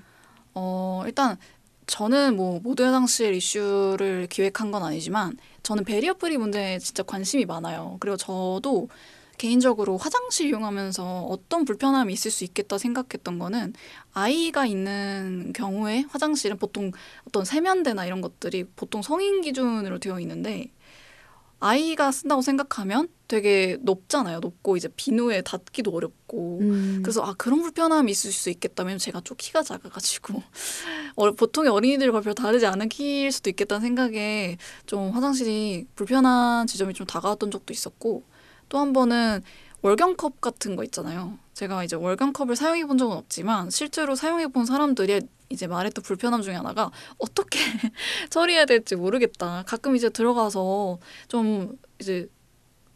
어, 일단 저는 뭐 모두 화장실 이슈를 기획한 건 아니지만 저는 barrier free 문제에 진짜 관심이 많아요. 그리고 저도 개인적으로 화장실 이용하면서 어떤 불편함이 있을 수 있겠다 생각했던 거는 아이가 있는 경우에 화장실은 보통 어떤 세면대나 이런 것들이 보통 성인 기준으로 되어 있는데 아이가 쓴다고 생각하면 되게 높잖아요. 높고 이제 비누에 닿기도 어렵고
음.
그래서 아 그런 불편함이 있을 수 있겠다면 제가 좀 키가 작아가지고 [LAUGHS] 어, 보통의 어린이들과 별 다르지 않은 키일 수도 있겠다는 생각에 좀 화장실이 불편한 지점이 좀 다가왔던 적도 있었고 또 한 번은 월경컵 같은 거 있잖아요. 제가 이제 월경컵을 사용해 본 적은 없지만 실제로 사용해 본 사람들이 이제 말했던 불편함 중에 하나가 어떻게 [LAUGHS] 처리해야 될지 모르겠다. 가끔 이제 들어가서 좀 이제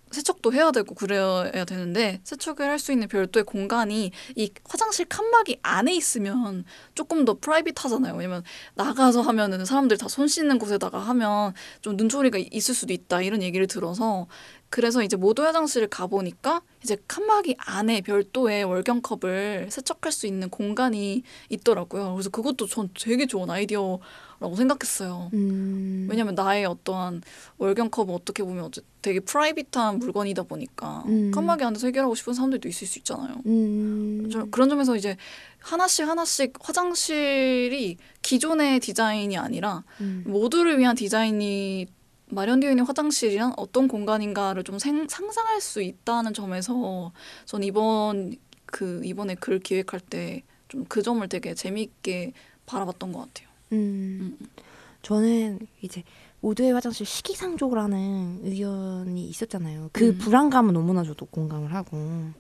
세척도 해야 되고 그래야 되는데 세척을 할 수 있는 별도의 공간이 이 화장실 칸막이 안에 있으면 조금 더 private하잖아요. 왜냐면 나가서 하면은 사람들 다 손 씻는 곳에다가 하면 좀 눈초리가 있을 수도 있다 이런 얘기를 들어서 그래서 이제 모두 화장실을 가보니까 이제 칸막이 안에 별도의 월경컵을 세척할 수 있는 공간이 있더라고요. 그래서 그것도 전 되게 좋은 아이디어라고 생각했어요.
음.
왜냐면 나의 어떠한 월경컵은 어떻게 보면 되게 private한 물건이다 보니까
음.
칸막이 안에서 해결하고 싶은 사람들도 있을 수 있잖아요.
음.
저- 그런 점에서 이제 하나씩 하나씩 화장실이 기존의 디자인이 아니라
음.
모두를 위한 디자인이 마련되어 있는 화장실이란 어떤 공간인가를 좀 생- 상상할 수 있다는 점에서 전 이번 그 이번에 글 기획할 때 좀 그 점을 되게 재미있게 바라봤던 것 같아요.
음.
음.
저는 이제 모두의 화장실 시기상조라는 의견이 있었잖아요. 그
음.
불안감은 너무나 저도 공감을 하고.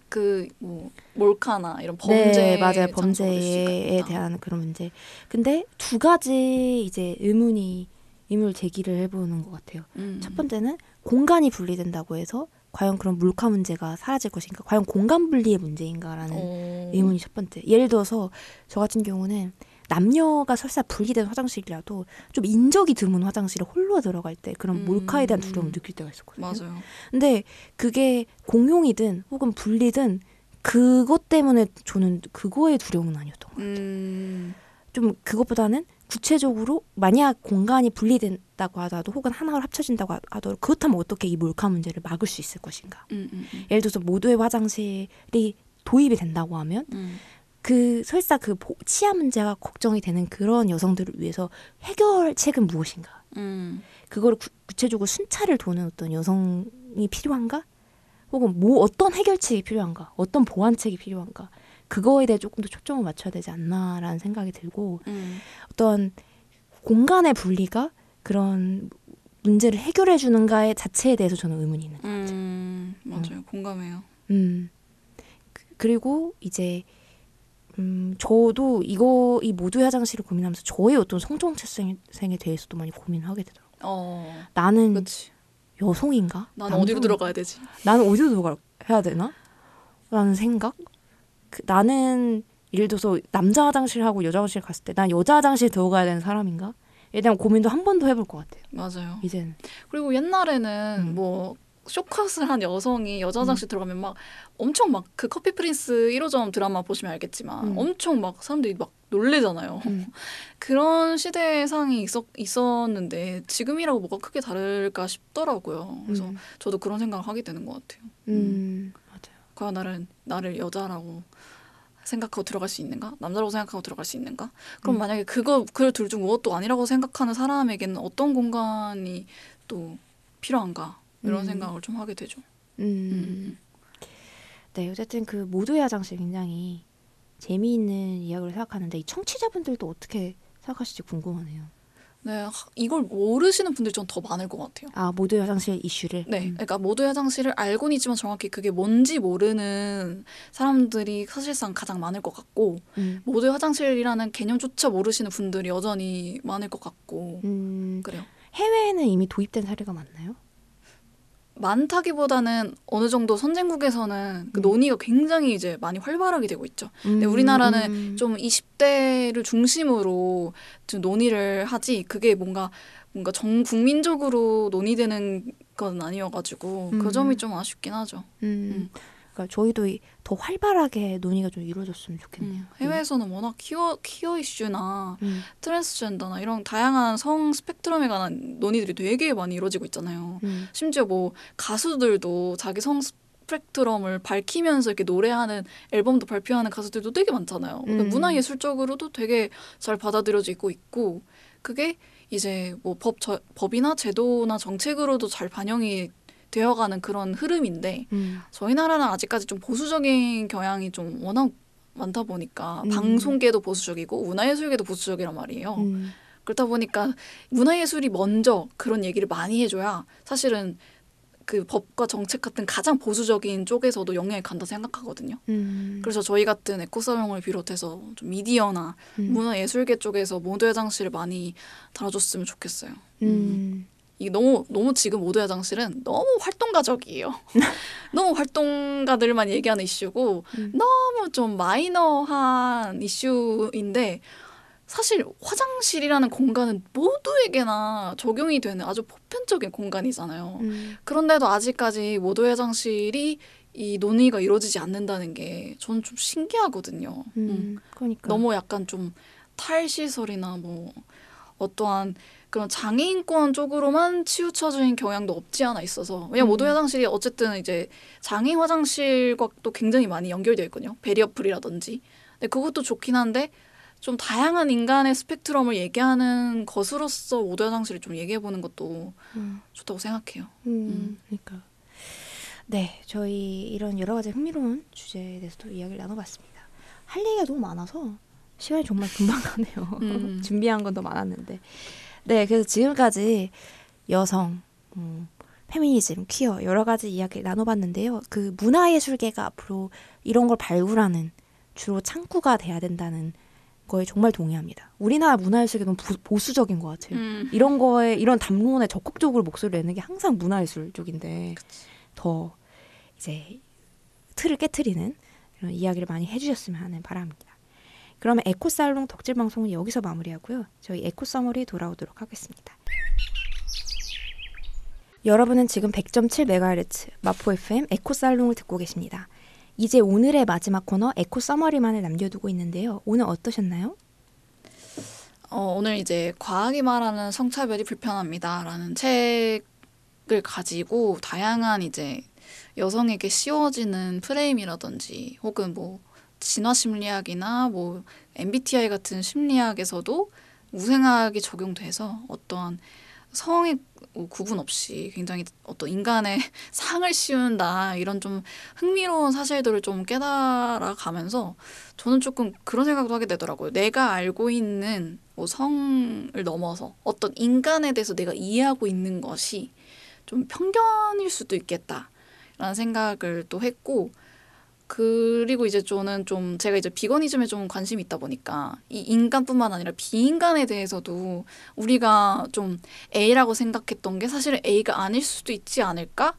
그 뭐 몰카나 이런 범죄
네, 맞아요. 범죄에. 대한 그런 문제. 근데 두 가지 이제 의문이 의문을 제기를 해보는 것 같아요.
음.
첫 번째는 공간이 분리된다고 해서 과연 그런 물카 문제가 사라질 것인가? 과연 공간 분리의 문제인가라는
어.
의문이 첫 번째. 예를 들어서 저 같은 경우는 남녀가 설사 분리된 화장실이라도 좀 인적이 드문 화장실에 홀로 들어갈 때 그런
음.
몰카에 대한 두려움을 느낄 때가 있었거든요.
맞아요.
근데 그게 공용이든 혹은 분리든 그것 때문에 저는 그거의 두려움은 아니었던 것 같아요.
음.
좀 그것보다는 구체적으로 만약 공간이 분리된다고 하더라도 혹은 하나로 합쳐진다고 하- 하더라도 그렇다면 어떻게 이 몰카 문제를 막을 수 있을 것인가?
음, 음, 음.
예를 들어서 모두의 화장실이 도입이 된다고 하면
음.
그 설사 그 보- 치아 문제가 걱정이 되는 그런 여성들을 위해서 해결책은 무엇인가?
음.
그거를 구, 구체적으로 순찰을 도는 어떤 여성이 필요한가? 혹은 뭐 어떤 해결책이 필요한가? 어떤 보완책이 필요한가? 그거에 대해 조금 더 초점을 맞춰야 되지 않나라는 생각이 들고
음.
어떤 공간의 분리가 그런 문제를 해결해 주는가의 자체에 대해서 저는 의문이 있는 것 같아요.
음. 맞아요. 공감해요.
음. 그- 그리고 이제 음 저도 이거 이 모두의 화장실을 고민하면서 저의 어떤 성정체성에 대해서도 많이 고민하게 되더라고요.
어.
나는
그렇지.
여성인가?
난 어디로
남성인가?
들어가야 되지?
나는 어디로 들어가야 되나? 라는 생각? 그, 나는 예를 들어서 남자 화장실하고 여자 화장실 갔을 때 난 여자 화장실 들어가야 되는 사람인가? 에 대한 고민도 한 번 더 해볼 것 같아요.
맞아요.
이제는.
그리고 옛날에는
음.
뭐 쇼컷을 한 여성이 여자 화장실 들어가면 막 엄청 막 그 커피 프린스 1호점 드라마 보시면 알겠지만
음.
엄청 막 사람들이 막 놀래잖아요.
음. [LAUGHS]
그런 시대상이 있었, 있었는데 지금이라고 뭐가 크게 다를까 싶더라고요. 그래서
음,
저도 그런 생각을 하게 되는 것 같아요.
음.
과연 나를 나를 여자라고 생각하고 들어갈 수 있는가? 남자라고 생각하고 들어갈 수 있는가? 그럼
음.
만약에 그거 그 둘 중 무엇도 아니라고 생각하는 사람에게는 어떤 공간이 또 필요한가? 이런
음.
생각을 좀 하게 되죠.
음.
음.
네, 어쨌든 그 모두의 화장실 굉장히 재미있는 이야기를 생각하는데 이 청취자분들도 어떻게 생각하실지 궁금하네요.
네, 하- 이걸 모르시는 분들이 좀더 많을 것 같아요.
아, 모두의 화장실 이슈를.
네,
음.
그러니까 모두의 화장실을 알고는 있지만 정확히 그게 뭔지 모르는 사람들이 사실상 가장 많을 것 같고
음.
모두의 화장실이라는 개념조차 모르시는 분들이 여전히 많을 것 같고
음,
그래요.
해외에는 이미 도입된 사례가 많나요?
많다기보다는 어느 정도 선진국에서는 그
음.
논의가 굉장히 이제 많이 활발하게 되고 있죠.
음,
우리나라는
음.
좀 20대를 중심으로 좀 논의를 하지 그게 뭔가 뭔가 전 국민적으로 논의되는 건 아니어가지고
음.
그 점이 좀 아쉽긴 하죠.
음. 그러니까 저희도 이- 더 활발하게 논의가 좀 이루어졌으면 좋겠네요.
음, 해외에서는 워낙 퀴어 퀴어 이슈나
음.
트랜스젠더나 이런 다양한 성 스펙트럼에 관한 논의들이 되게 많이 이루어지고 있잖아요.
음.
심지어 뭐 가수들도 자기 성 스펙트럼을 밝히면서 이렇게 노래하는 앨범도 발표하는 가수들도 되게 많잖아요. 그러니까
음.
문화예술적으로도 되게 잘 받아들여지고 있고 그게 이제 뭐 법 법이나 제도나 정책으로도 잘 반영이 되어가는 그런 흐름인데
음.
저희 나라는 아직까지 좀 보수적인 경향이 좀 워낙 많다 보니까
음.
방송계도 보수적이고 문화예술계도 보수적이란 말이에요.
음.
그렇다 보니까 문화예술이 먼저 그런 얘기를 많이 해줘야 사실은 그 법과 정책 같은 가장 보수적인 쪽에서도 영향이 간다 생각하거든요.
음.
그래서 저희 같은 에코살롱을 비롯해서 좀 미디어나
음.
문화예술계 쪽에서 모두 화장실을 많이 다뤄줬으면 좋겠어요.
음.
이게 너무 너무 지금 모두 화장실은 너무 활동가적이에요. [LAUGHS] 너무 활동가들만 얘기하는 이슈고
음.
너무 좀 마이너한 이슈인데 사실 화장실이라는 공간은 모두에게나 적용이 되는 아주 보편적인 공간이잖아요.
음.
그런데도 아직까지 모두 화장실이 이 논의가 이루어지지 않는다는 게 저는 좀 신기하거든요. 음.
음. 그러니까
너무 약간 좀 탈시설이나 뭐 어떠한 그런 장애인권 쪽으로만 치우쳐진 경향도 없지 않아 있어서 왜냐 면
음.
모두 화장실이 어쨌든 이제 장애인 화장실과 또 굉장히 많이 연결되어 있거든요 베리어풀이라든지 근데 그것도 좋긴 한데 좀 다양한 인간의 스펙트럼을 얘기하는 것으로서 모두 화장실을 좀 얘기해 보는 것도
음.
좋다고 생각해요.
음, 그러니까 네 저희 이런 여러 가지 흥미로운 주제에 대해서도 이야기를 나눠봤습니다. 할 얘기가 너무 많아서 시간이 정말 금방 가네요.
음. [LAUGHS]
준비한 건 더 많았는데 네 그래서 지금까지 여성, 음, 페미니즘, 퀴어 여러 가지 이야기를 나눠봤는데요. 그 문화예술계가 앞으로 이런 걸 발굴하는 주로 창구가 돼야 된다는 거에 정말 동의합니다. 우리나라 문화예술계 너무 보- 보수적인 것 같아요.
음.
이런 거에 이런 담론에 적극적으로 목소리를 내는 게 항상 문화예술 쪽인데 더 이제 틀을 깨트리는 이런 이야기를 많이 해주셨으면 하는 바람입니다. 그러면 에코살롱 덕질 방송은 여기서 마무리하고요. 저희 eco summary 돌아오도록 하겠습니다. 여러분은 지금 100.7MHz 마포 FM 에코살롱을 듣고 계십니다. 이제 오늘의 마지막 코너 eco summary만을 남겨두고 있는데요. 오늘 어떠셨나요?
어, 오늘 이제 과학이 말하는 성차별이 불편합니다라는 책을 가지고 다양한 이제 여성에게 씌워지는 프레임이라든지 혹은 뭐 진화 심리학이나 뭐 MBTI 같은 심리학에서도 우생학이 적용돼서 어떠한 성의 구분 없이 굉장히 어떤 인간의 [LAUGHS] 상을 씌운다 이런 좀 흥미로운 사실들을 좀 깨달아 가면서 저는 조금 그런 생각도 하게 되더라고요. 내가 알고 있는 뭐 성을 넘어서 어떤 인간에 대해서 내가 이해하고 있는 것이 좀 편견일 수도 있겠다라는 생각을 또 했고 그리고 이제 저는 좀 제가 이제 비거니즘에 좀 관심이 있다 보니까 이 인간뿐만 아니라 비인간에 대해서도 우리가 좀 A라고 생각했던 게 사실은 A가 아닐 수도 있지 않을까?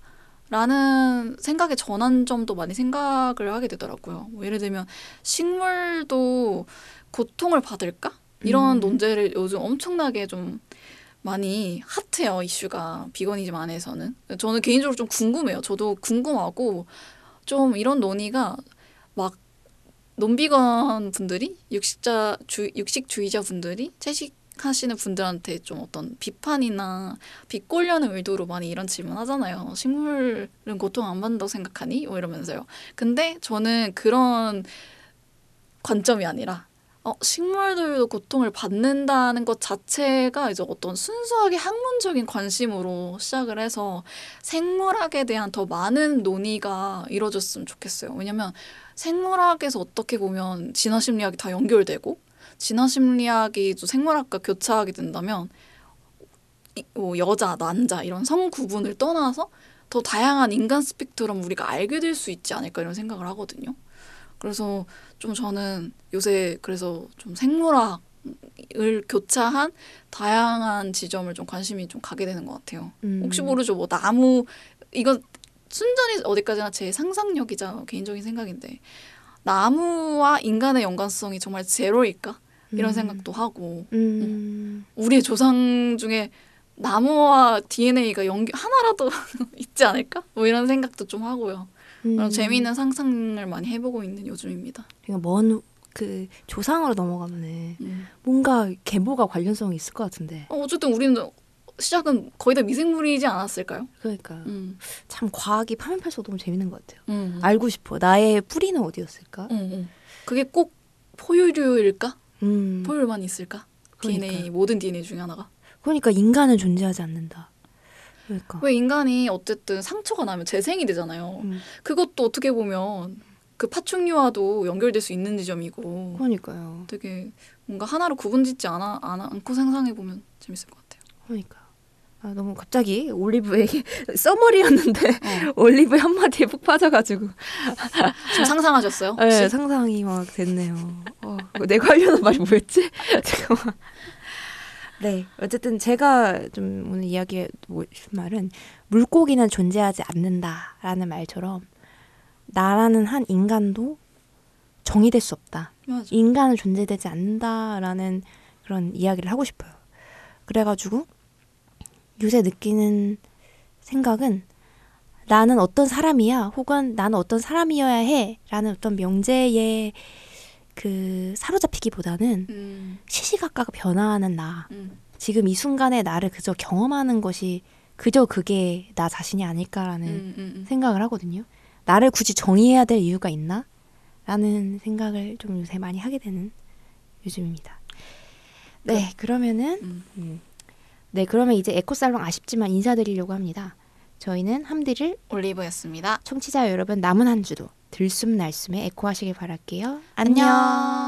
라는 생각의 전환점도 많이 생각을 하게 되더라고요. 뭐 예를 들면 식물도 고통을 받을까? 이런
음.
논제를 요즘 엄청나게 좀 많이 핫해요, 이슈가. 비거니즘 안에서는. 저는 개인적으로 좀 궁금해요. 저도 궁금하고 좀 이런 논의가 막 논비건 분들이 육식자 주, 육식주의자 분들이 채식 하시는 분들한테 좀 어떤 비판이나 비꼬려는 의도로 많이 이런 질문 하잖아요. 식물은 고통 안 받는다고 생각하니? 뭐 이러면서요. 근데 저는 그런 관점이 아니라 어, 식물들도 고통을 받는다는 것 자체가 이제 어떤 순수하게 학문적인 관심으로 시작을 해서 생물학에 대한 더 많은 논의가 이루어졌으면 좋겠어요. 왜냐면 생물학에서 어떻게 보면 진화 심리학이 다 연결되고 진화 심리학이 또 생물학과 교차하게 된다면 이- 뭐 여자, 남자 이런 성 구분을 떠나서 더 다양한 인간 스펙트럼 우리가 알게 될 수 있지 않을까 이런 생각을 하거든요. 그래서 좀 저는 요새 그래서 좀 생물학 을 교차한 다양한 지점을 좀 관심이 좀 가게 되는 것 같아요.
음.
혹시 모르죠. 뭐 나무 이건 순전히 어디까지나 제 상상력이자 개인적인 생각인데 나무와 인간의 연관성이 정말 제로일까 이런
음.
생각도 하고
음.
우리의 조상 중에 나무와 DNA가 연결 하나라도 [LAUGHS] 있지 않을까 뭐 이런 생각도 좀 하고요. 그런
음.
재미있는 상상을 많이 해보고 있는 요즘입니다.
그러니까 먼 그 조상으로 넘어가면은
음.
뭔가 계보가 관련성이 있을 것 같은데.
어, 어쨌든 우리는 시작은 거의 다 미생물이지 않았을까요?
그러니까
음.
참 과학이 파면 팔수록 너무 재밌는 것 같아요.
음.
알고 싶어. 나의 뿌리는 어디였을까?
음, 음. 그게 꼭 포유류일까?
음.
포유류만 있을까? DNA
그러니까요.
모든 DNA 중에 하나가.
그러니까 인간은 존재하지 않는다. 그러니까.
왜 인간이 어쨌든 상처가 나면 재생이 되잖아요.
음.
그것도 어떻게 보면 그 파충류와도 연결될 수 있는 지점이고
그러니까요.
되게 뭔가 하나로 구분짓지 않아, 않고 상상해 보면 재밌을 것 같아요.
그러니까. 아, 너무 갑자기 올리브의 [LAUGHS] 써머리였는데
어.
올리브 한 마디에 푹 빠져가지고
지금 상상하셨어요? 혹시?
네, 상상이 막 됐네요. 어, 내가 하려는 말이 뭐였지? [LAUGHS] 잠깐만. 네, 어쨌든 제가 좀 오늘 이야기해 싶은 말은 물고기는 존재하지 않는다라는 말처럼 나라는 한 인간도 정의될 수 없다.
맞아.
인간은 존재되지 않는다라는 그런 이야기를 하고 싶어요. 그래가지고 요새 느끼는 생각은 나는 어떤 사람이야 혹은 나는 어떤 사람이어야 해라는 어떤 명제에 그 사로잡히기보다는
음,
시시각각 변화하는 나
음,
지금 이 순간의 나를 그저 경험하는 것이 그저 그게 나 자신이 아닐까라는
음, 음, 음.
생각을 하거든요. 나를 굳이 정의해야 될 이유가 있나? 라는 생각을 좀 요새 많이 하게 되는 요즘입니다. 네, 그러면은. 네, 그러면 이제 에코살롱 아쉽지만 인사드리려고 합니다. 저희는 함디를
올리브였습니다.
청취자 여러분 남은 한 주도 들숨 날숨에 에코하시길 바랄게요. 안녕.
안녕.